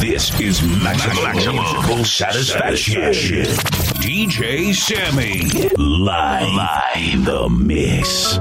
This is maximum, maximum satisfaction. satisfaction. DJ Sammy live, live the mix.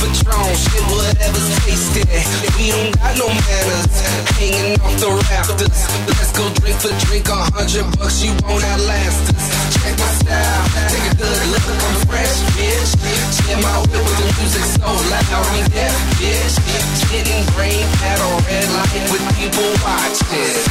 A drone, shit, whatever's tasty. We don't got no manners, hanging off the rafters. Let's go drink for drink, a hundred bucks, you won't outlast us. Check my style, take a good look, I'm fresh, bitch. Check my whip with the music so loud, I'm deaf, bitch. Getting green at a red light with people watching.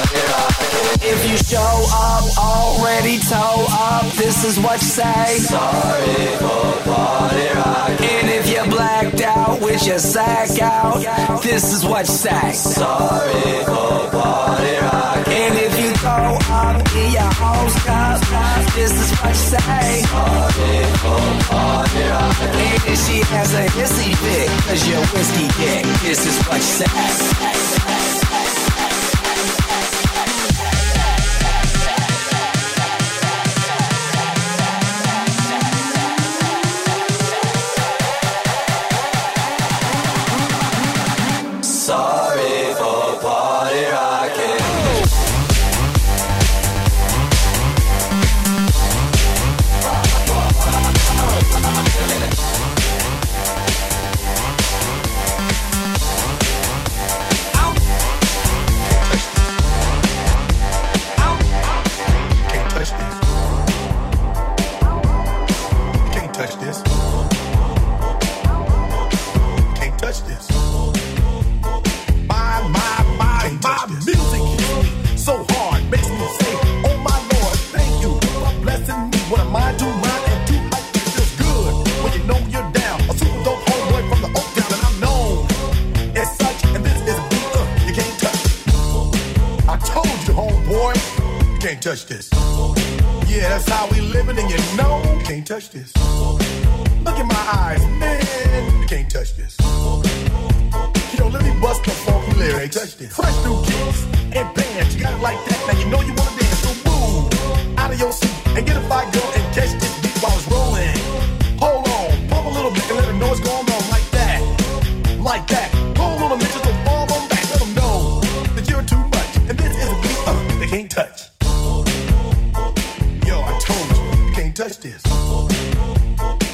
If you show up already toe up, this is what you say. Sorry for party rock. And if you're blacked out with your sack out, this is what you say. Sorry for party rock. And if you throw up in your host cup, this is what you say. Sorry for party rock. And if she has a hissy fit, cause you're whiskey dick, this is what you say.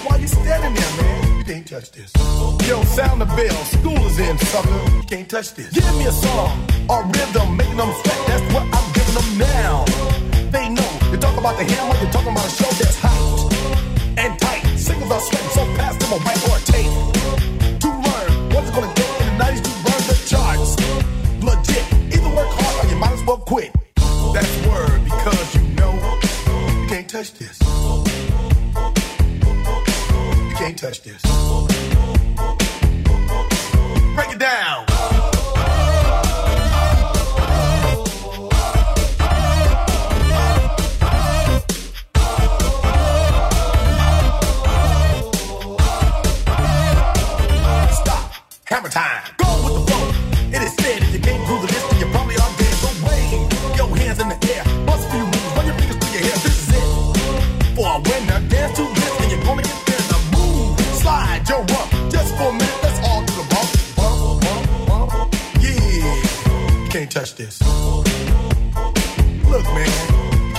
Why you standing there, man? You can't touch this. Yo, sound the bell. School is in, sucker. You can't touch this. Give me a song or rhythm, making them sweat. That's what I'm giving them now. They know. You talk about the hammer, you're talking about a show that's hot and tight. Singles are sweating so fast, them a white or a tape. To learn what's it gonna take in the 90s to burn the charts. Legit. Either work hard or you might as well quit. That's word because you know you can't touch this. Can't touch this. Break it down.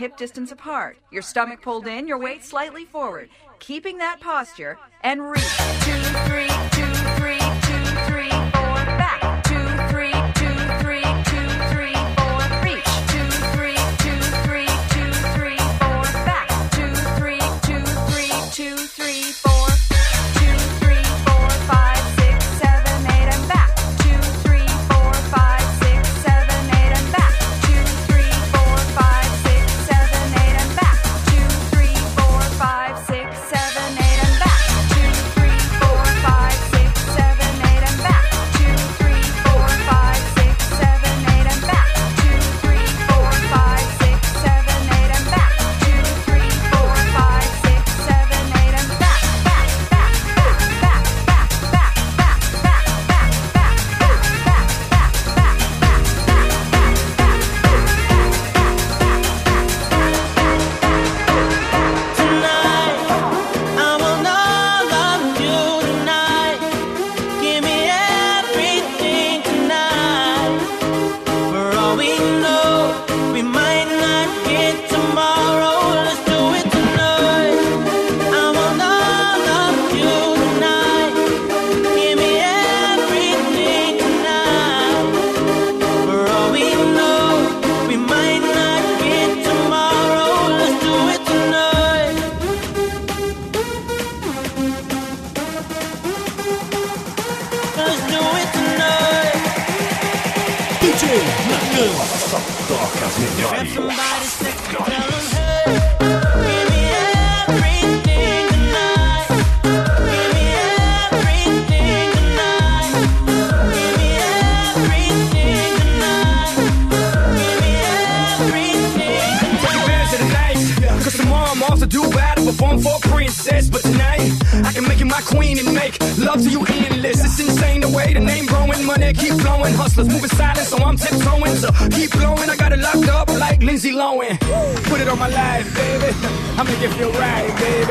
hip distance apart, your stomach pulled in, your weight slightly forward, keeping that posture, and reach. Two, three, two, three, two.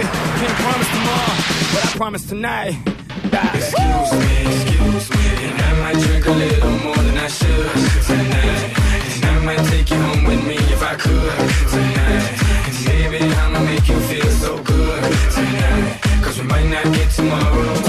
Can't promise tomorrow, but I promise tonight. Excuse me, excuse me, and I might drink a little more than I should tonight. And I might take you home with me if I could tonight. And baby, I'ma make you feel so good tonight. Cause we might not get tomorrow.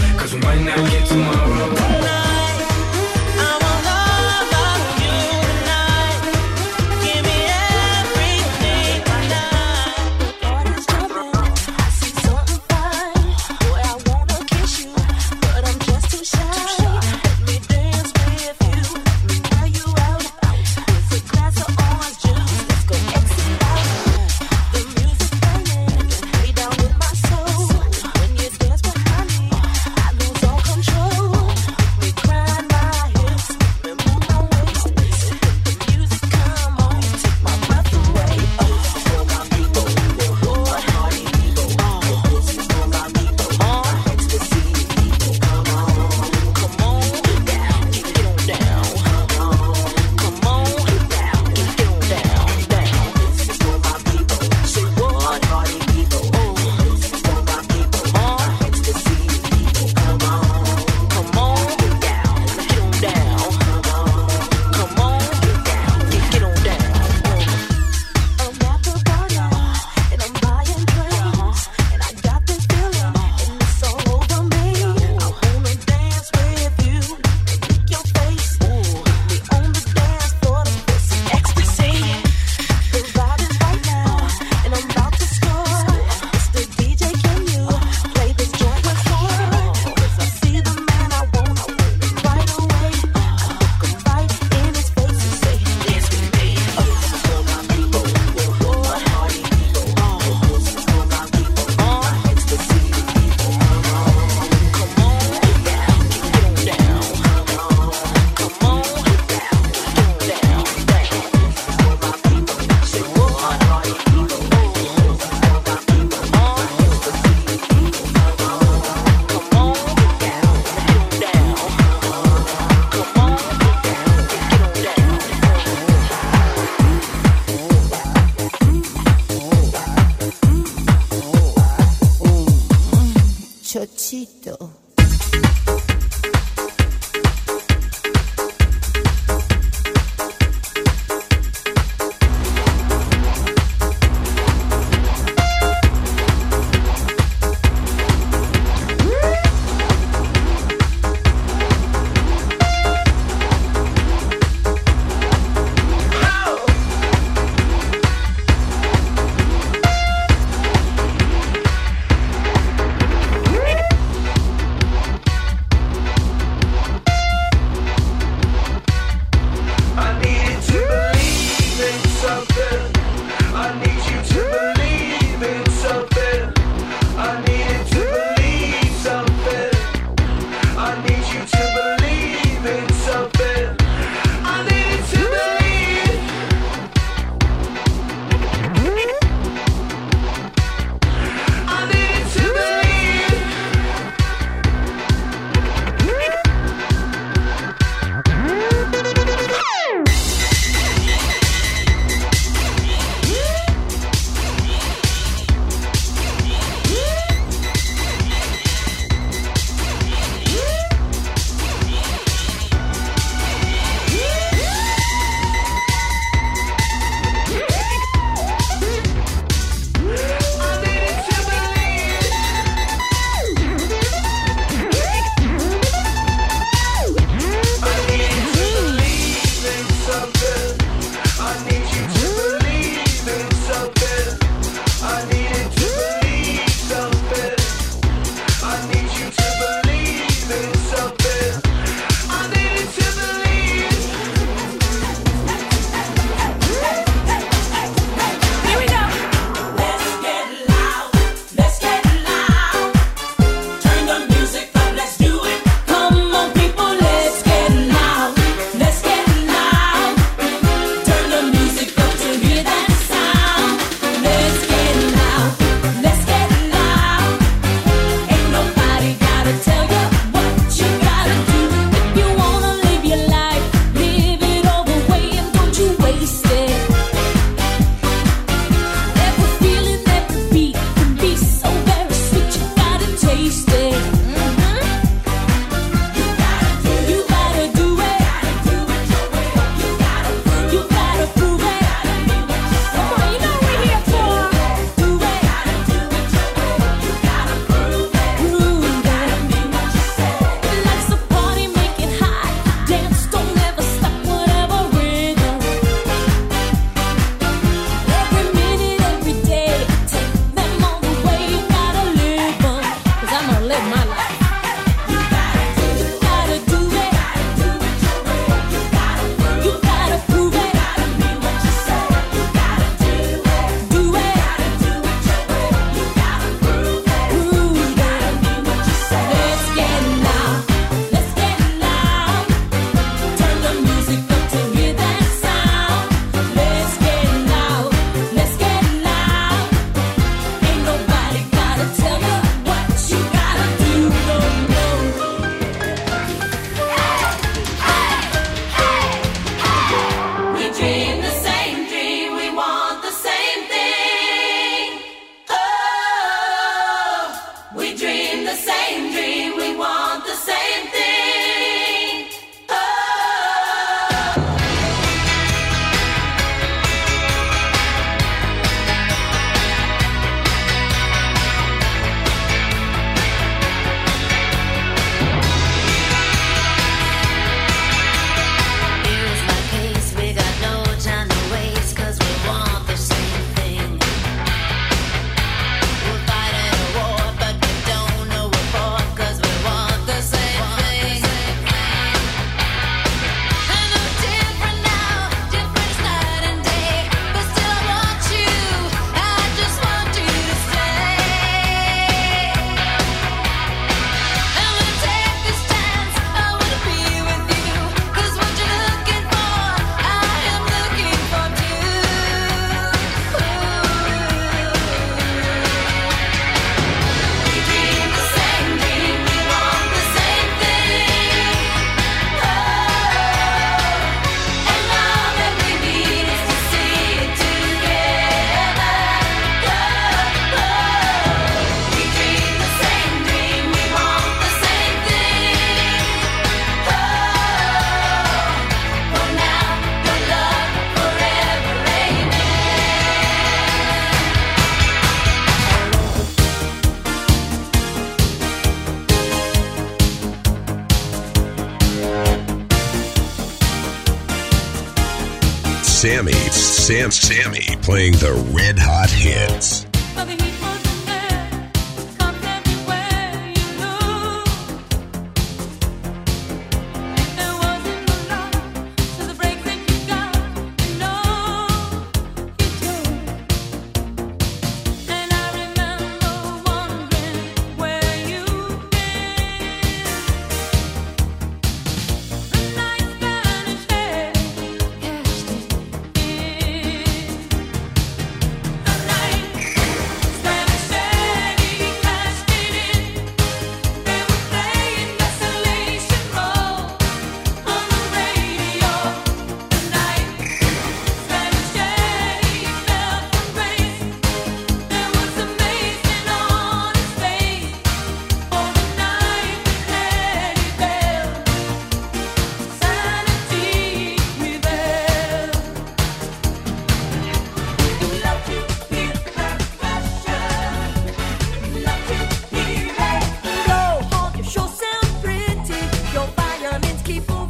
Might not get tomorrow. Sammy playing the red hot keep on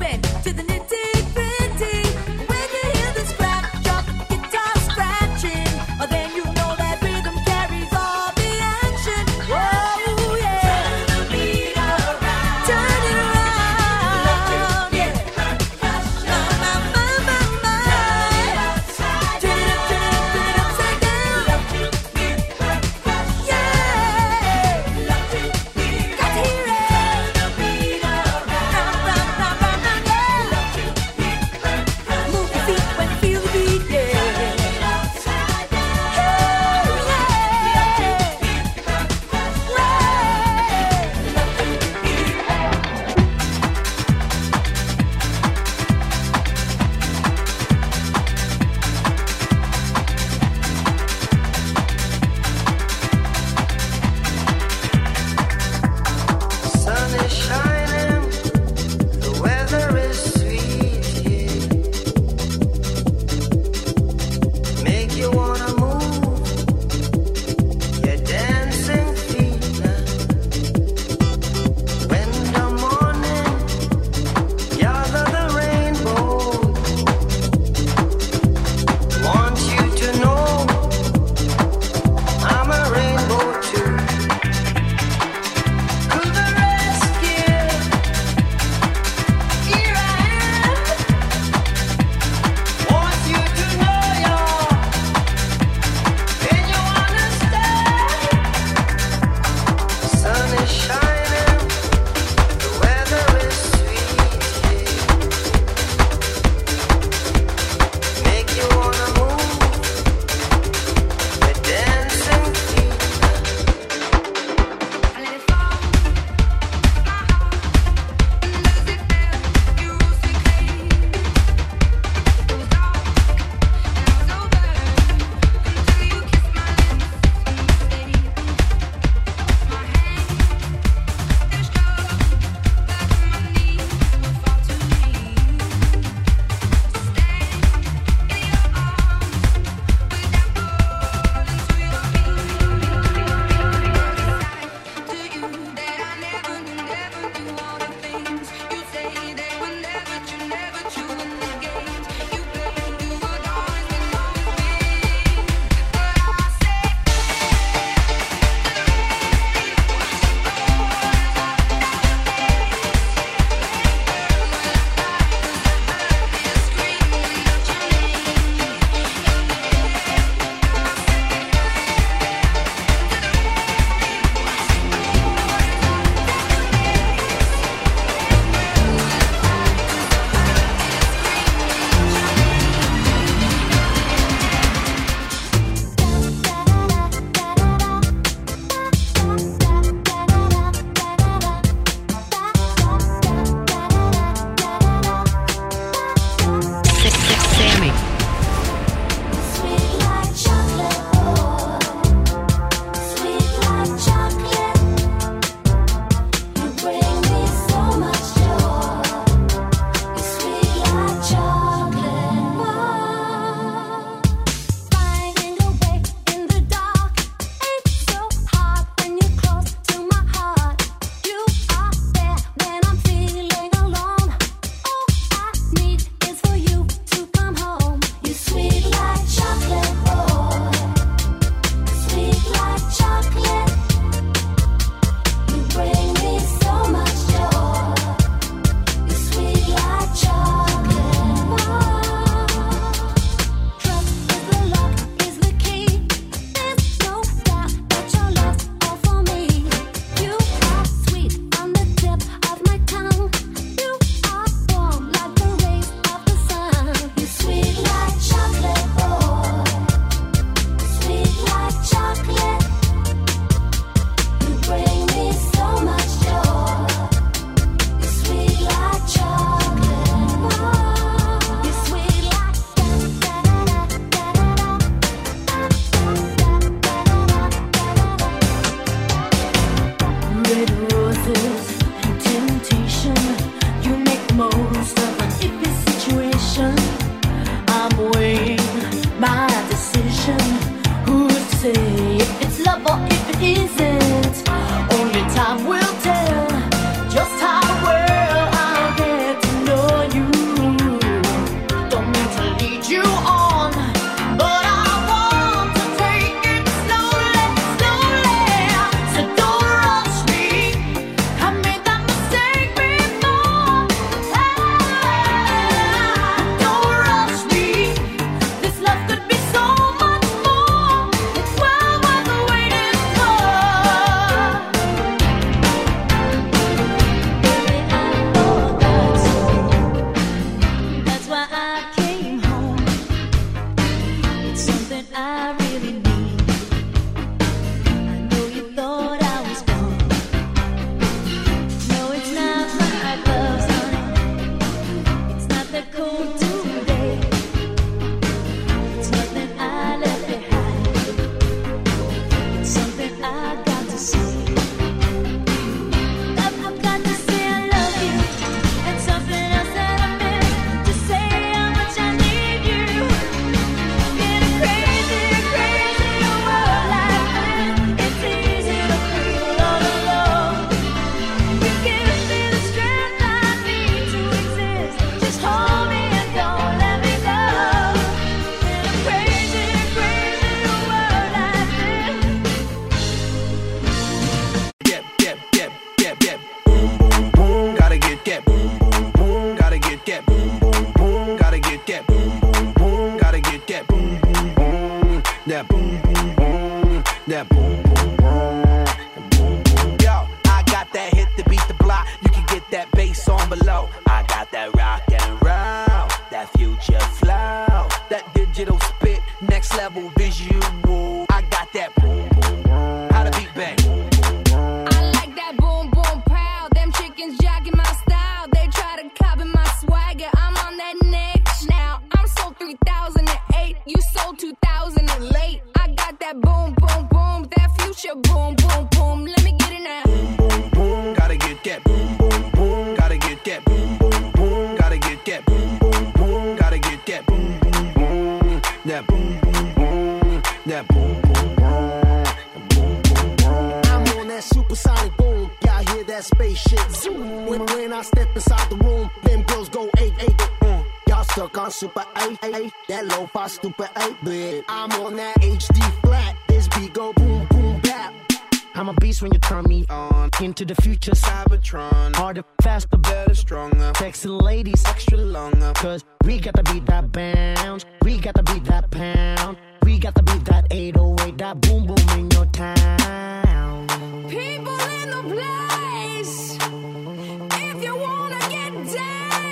beat that bounce. We got the beat that pound. We got the beat that 808, that boom boom in your town. People in the place, if you wanna get down.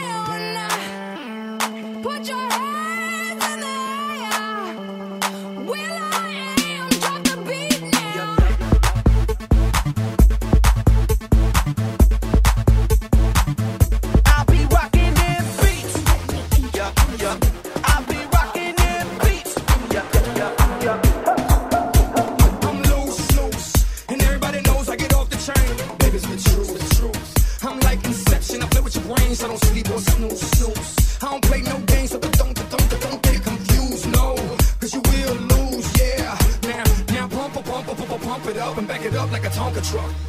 truck.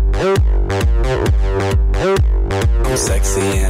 sexy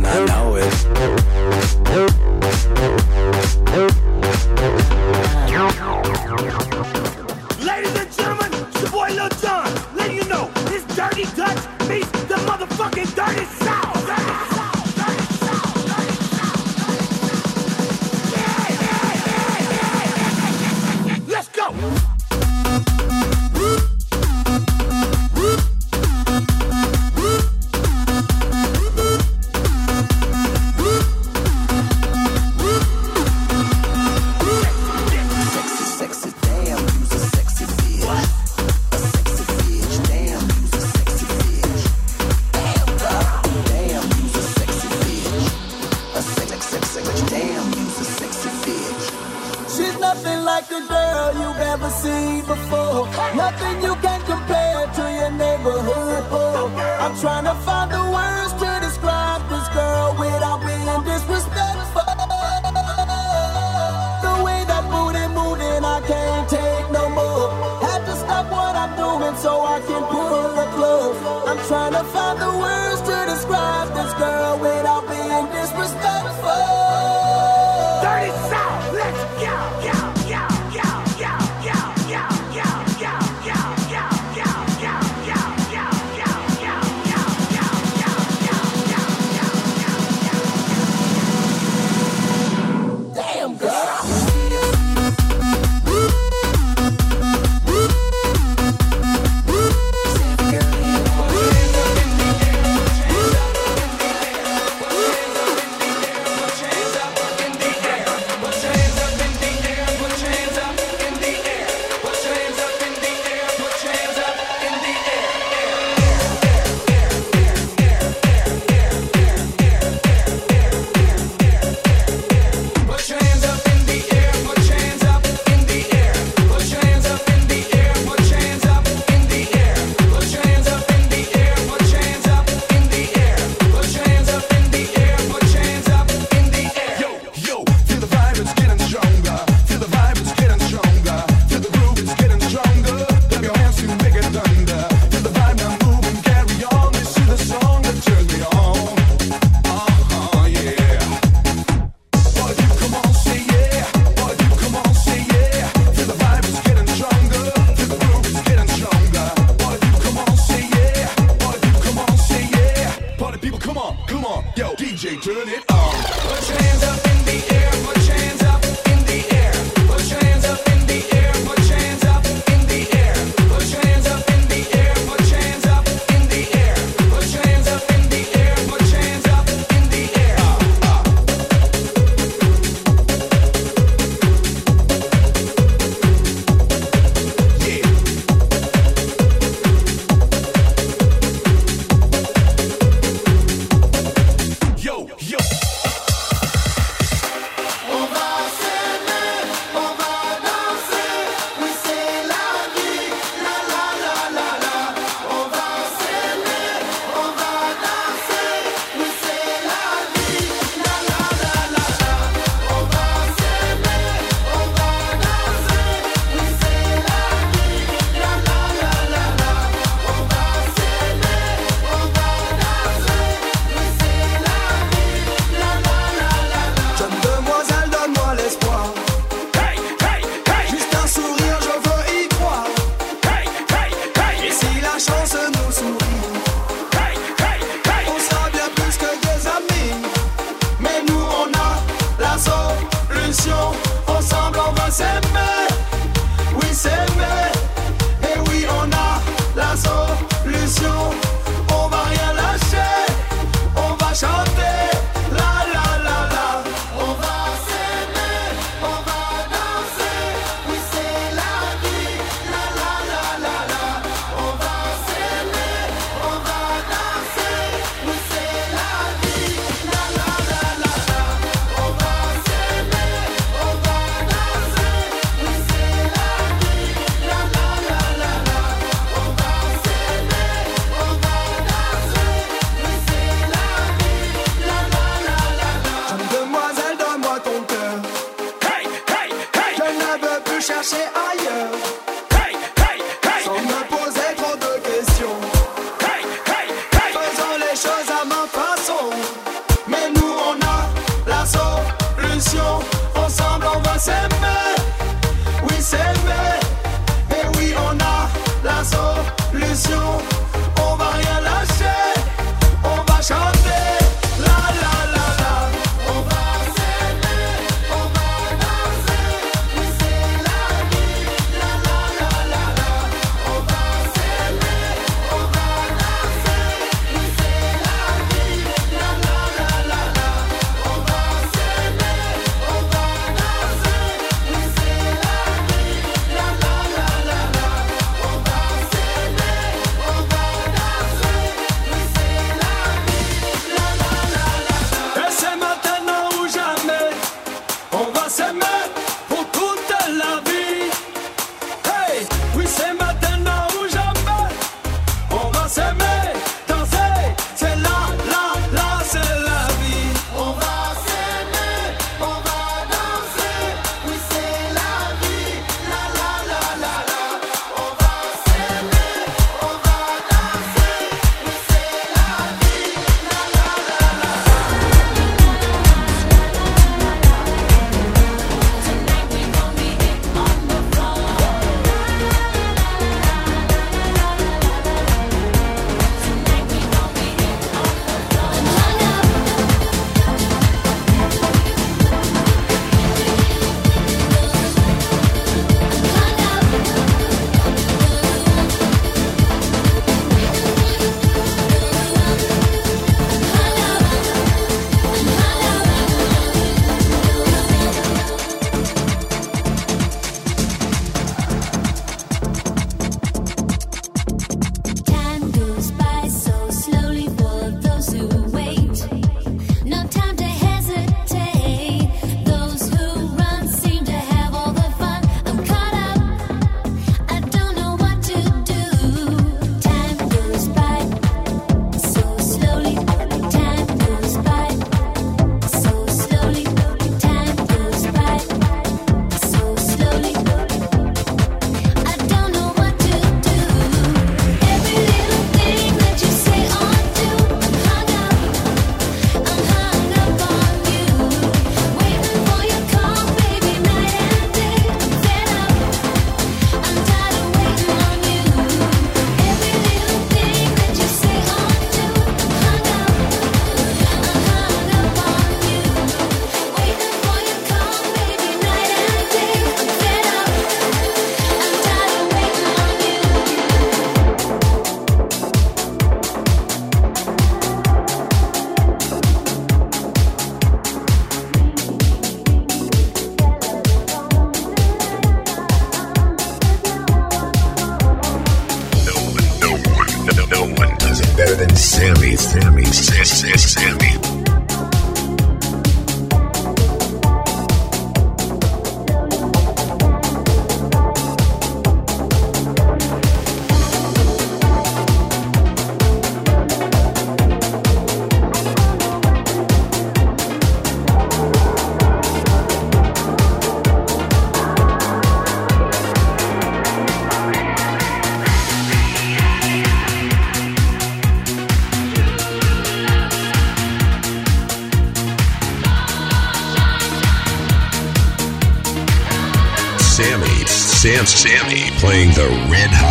Sammy playing the red hot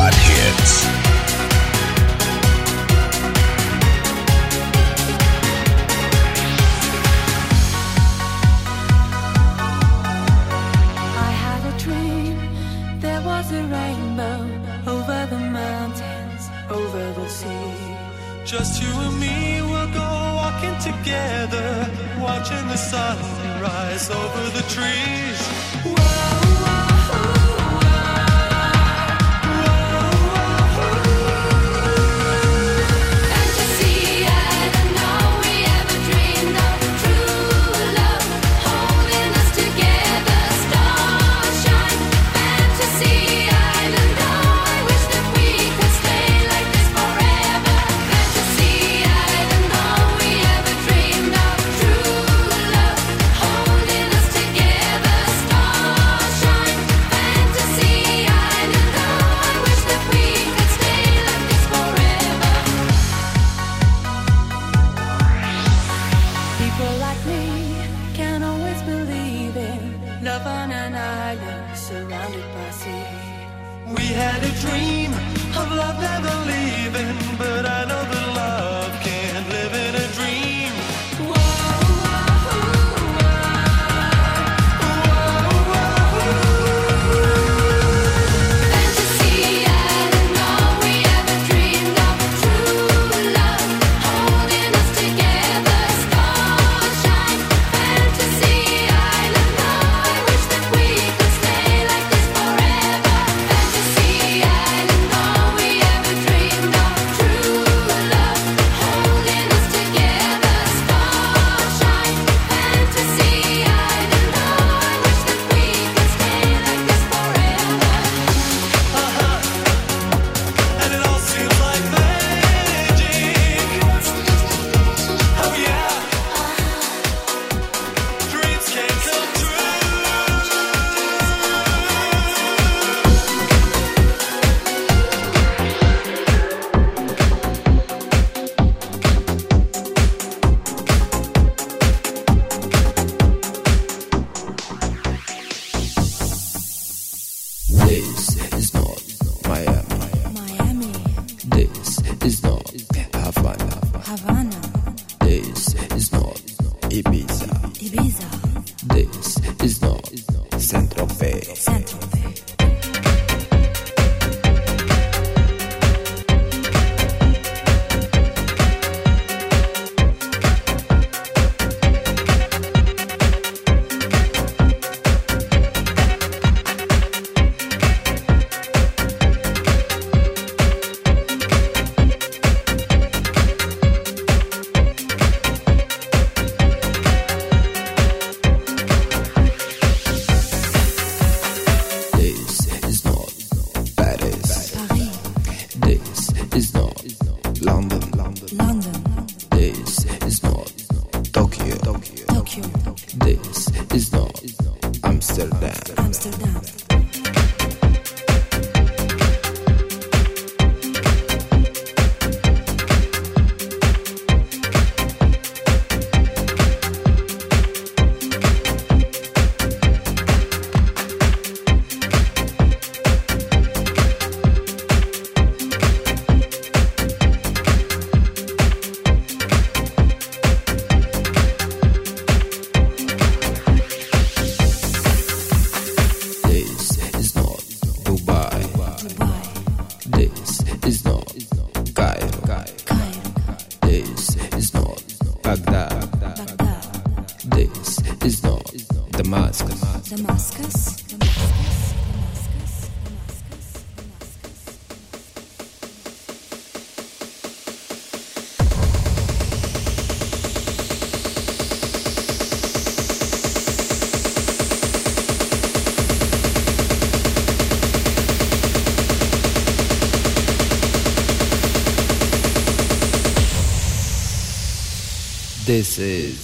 This is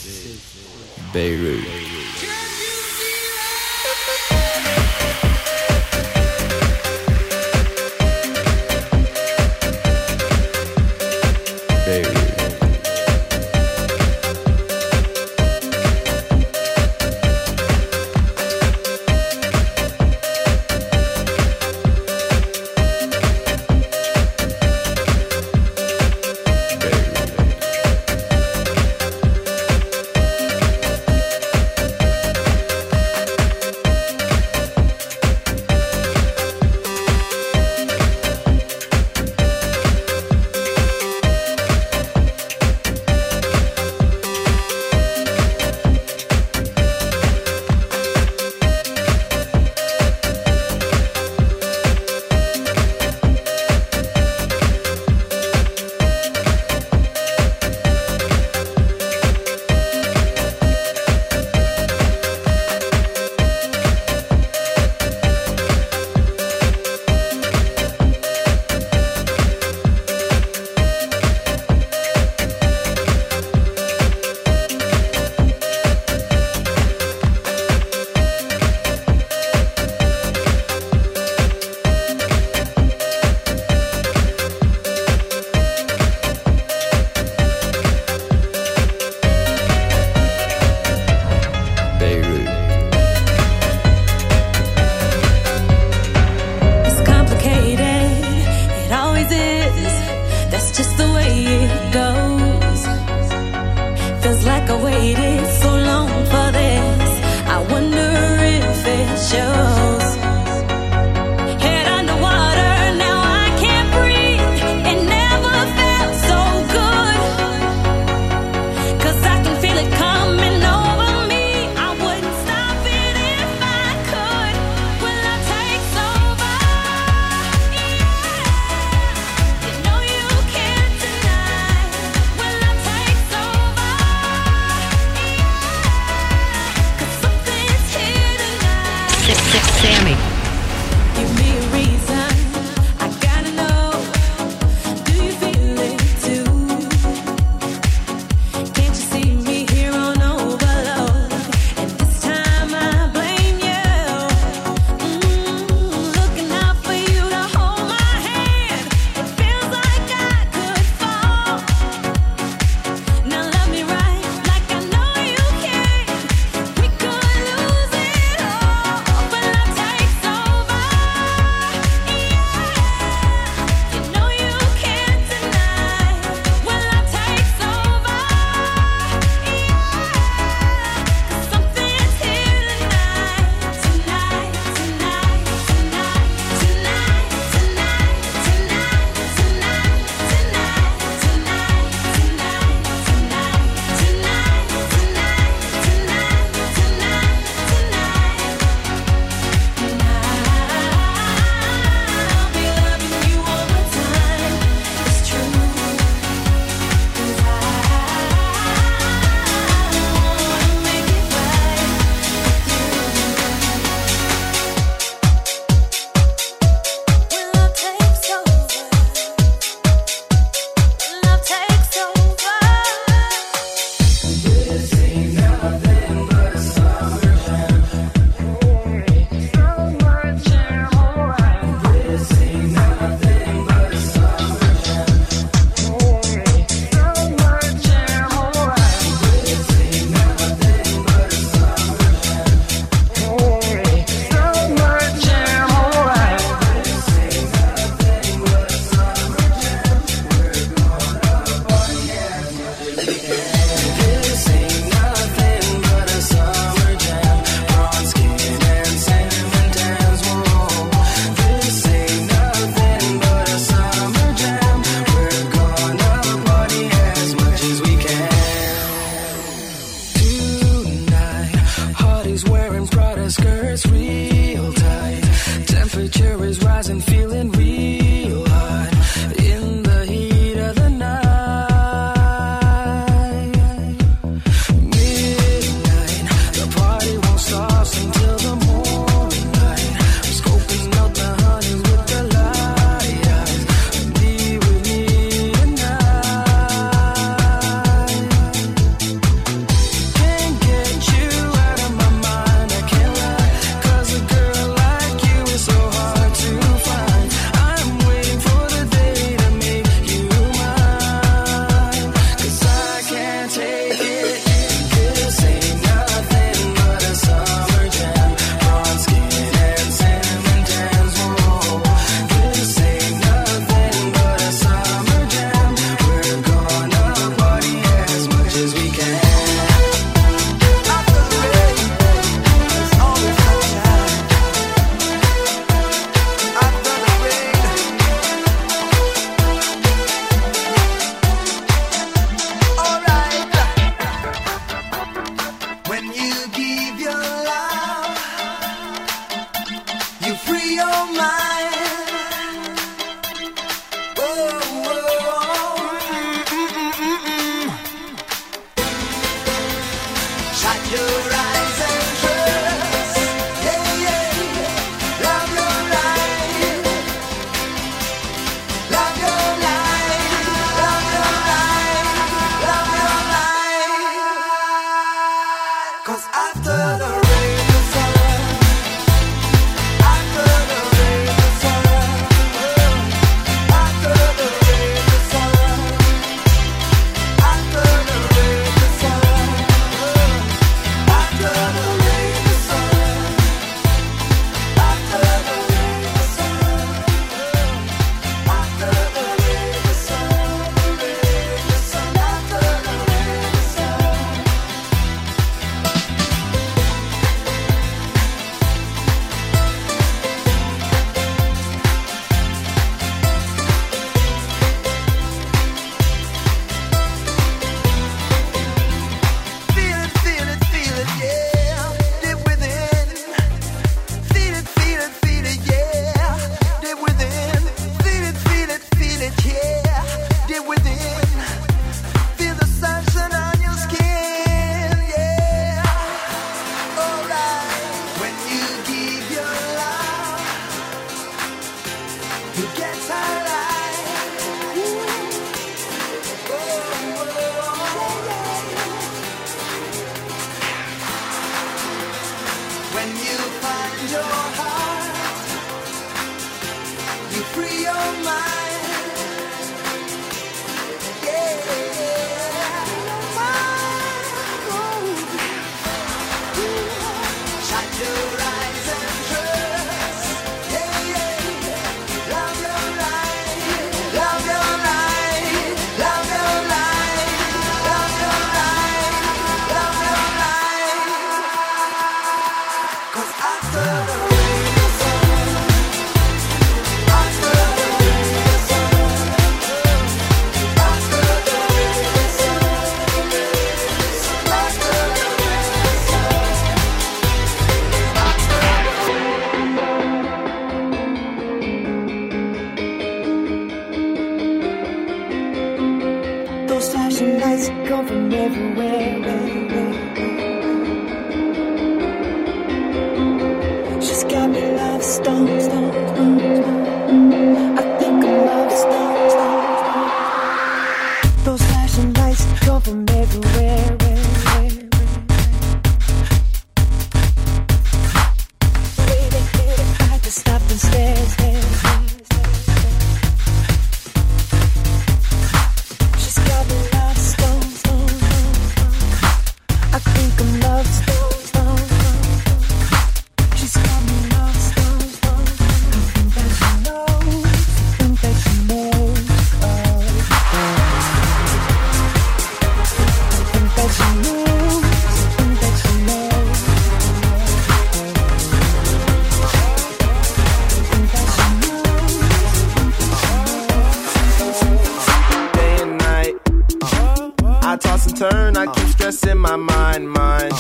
in my mind, mind.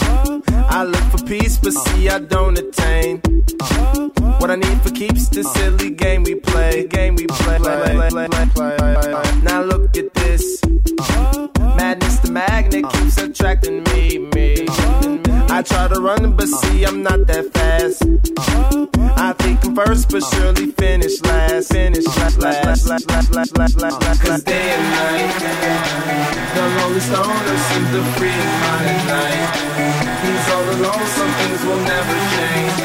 I look for peace, but see, I don't attain. What I need for keeps this silly game we play, game we play. play, play, play now look at this madness, the magnet keeps attracting me I try to run, but see, I'm not that fast. I think I'm first, but surely finish last. Finish last, last, last, last, last, last, last, last, Cause day and night, the lonely stoner seems to free his mind at night. He's all alone, some things will never change.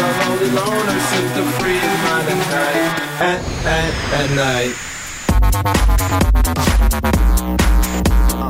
The lonely loner seems to free his mind at night. At, at, at night. Uh.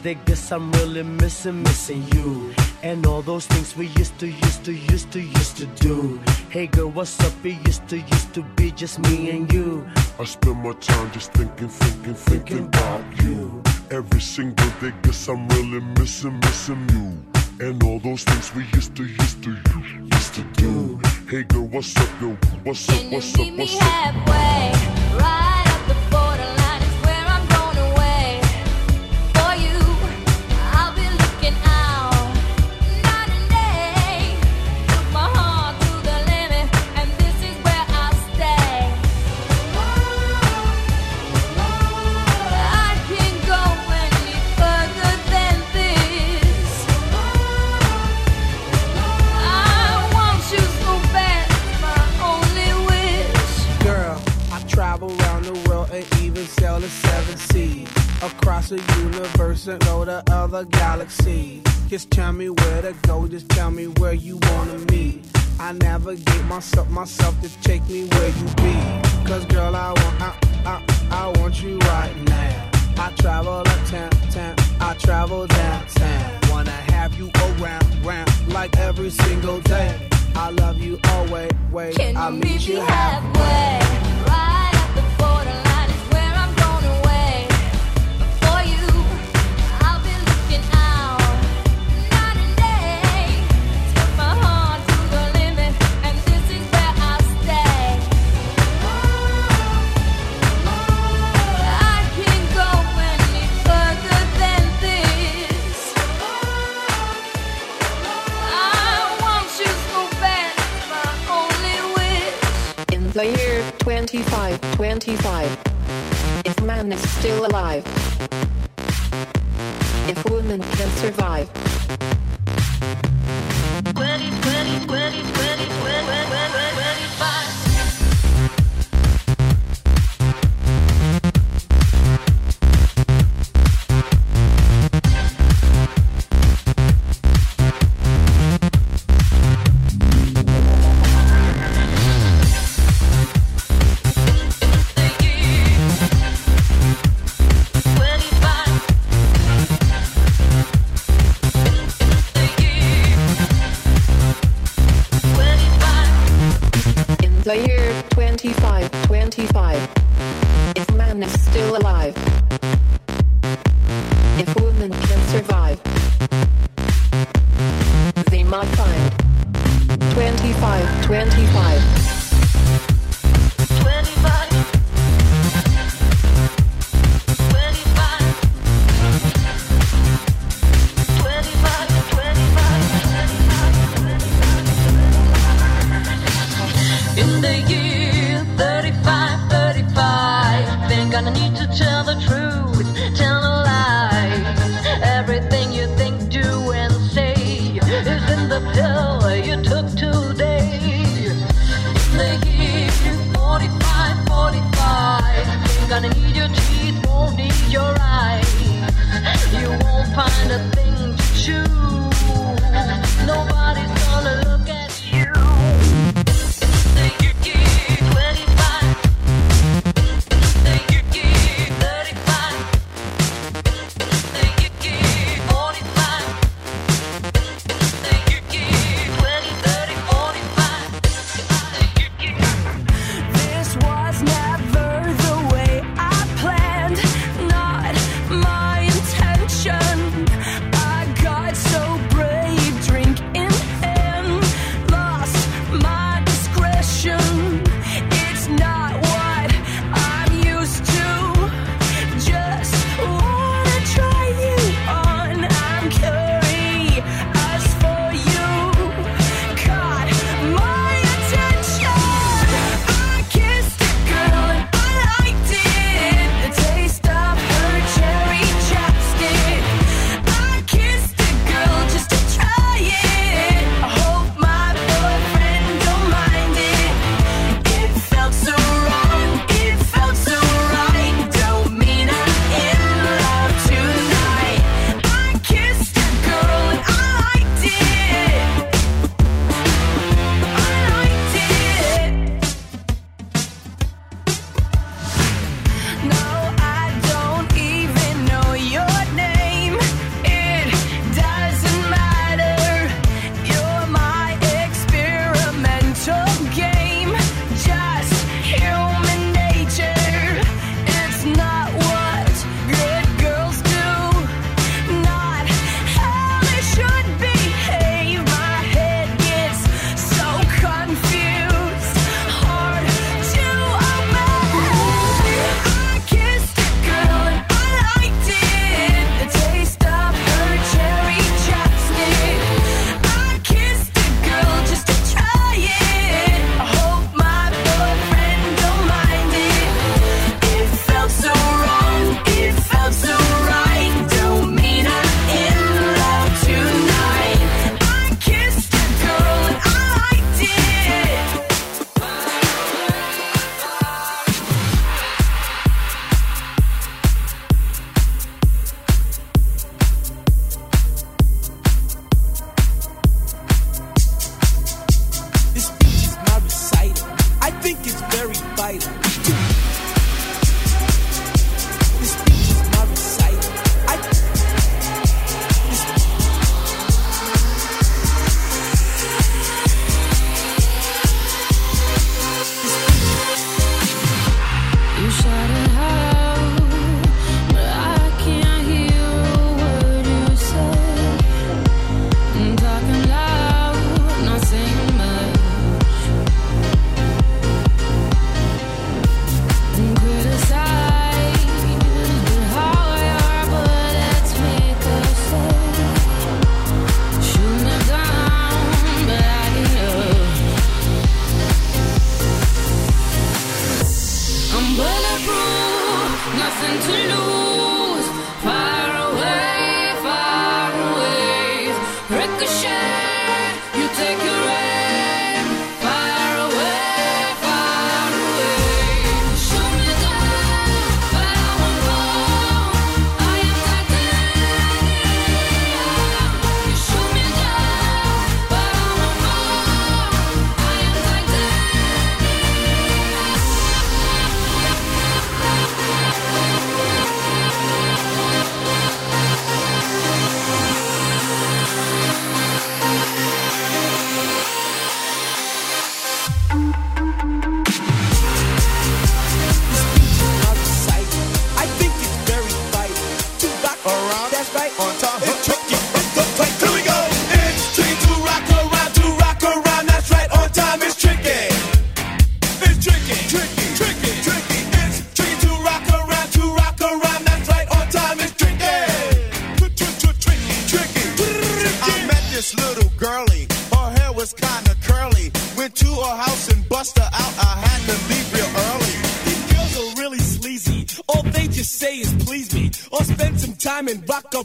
Single day, guess I'm really missing, missing you. And all those things we used to, used to, used to, used to do. Hey girl, what's up? It used to, used to be just me and you. I spend my time just thinking, thinking, thinking about you. Every single day, guess I'm really missing, missing you. And all those things we used to, used to, used to do. Hey girl, what's up, yo? What's up, what's up, Meet me what's up? halfway, right the universe and go to other galaxies. Just tell me where to go, just tell me where you wanna meet. I navigate myself, myself to take me where you be. Cause girl, I want, I, I, I want you right now. I travel uptown, town, I travel downtown. Wanna have you around, round, like every single day. I love you always, wait, Can meet meet you halfway. halfway? 25, 25. If man is still alive, if woman can survive.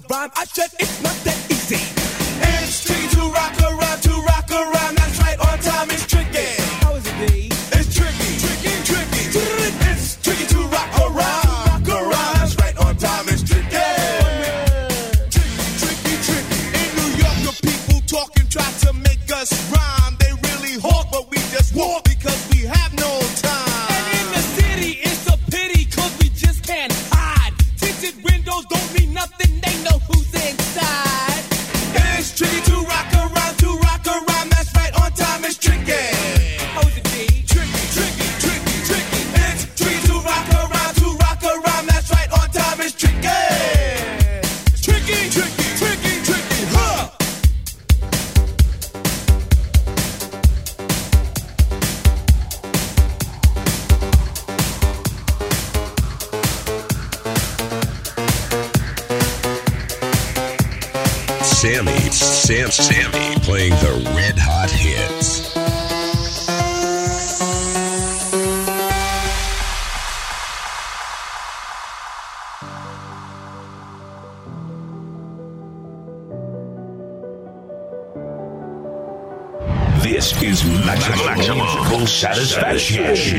Rhyme. I said satisfaction.